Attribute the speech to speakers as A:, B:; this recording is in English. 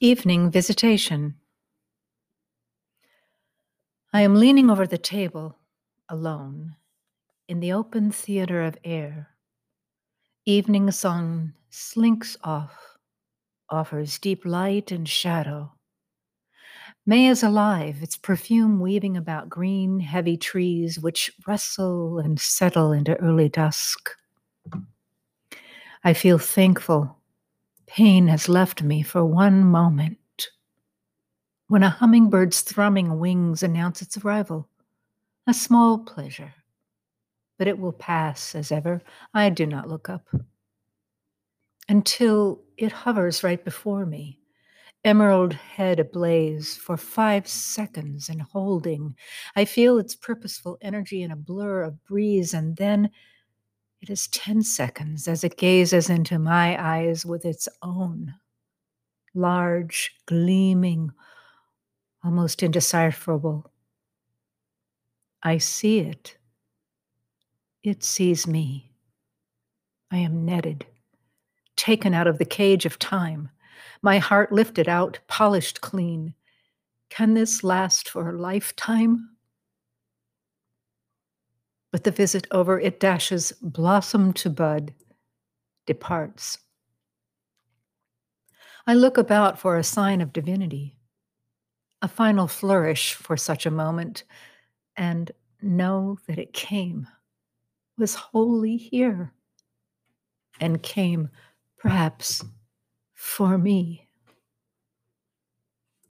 A: Evening Visitation. I am leaning over the table, alone, in the open theater of air. Evening sun slinks off, offers deep light and shadow. May is alive, its perfume weaving about green, heavy trees which rustle and settle into early dusk. I feel thankful Pain has left me for one moment. When a hummingbird's thrumming wings announce its arrival, a small pleasure, but it will pass as ever. I do not look up until it hovers right before me, emerald head ablaze for five seconds and holding. I feel its purposeful energy in a blur of breeze, and then it is 10 seconds as it gazes into my eyes with its own large, gleaming, almost indecipherable. I see it. It sees me. I am netted, taken out of the cage of time, my heart lifted out, polished clean. Can this last for a lifetime? But the visit over, it dashes blossom to bud, departs. I look about for a sign of divinity, a final flourish for such a moment, and know that it came, was wholly here, and came perhaps for me.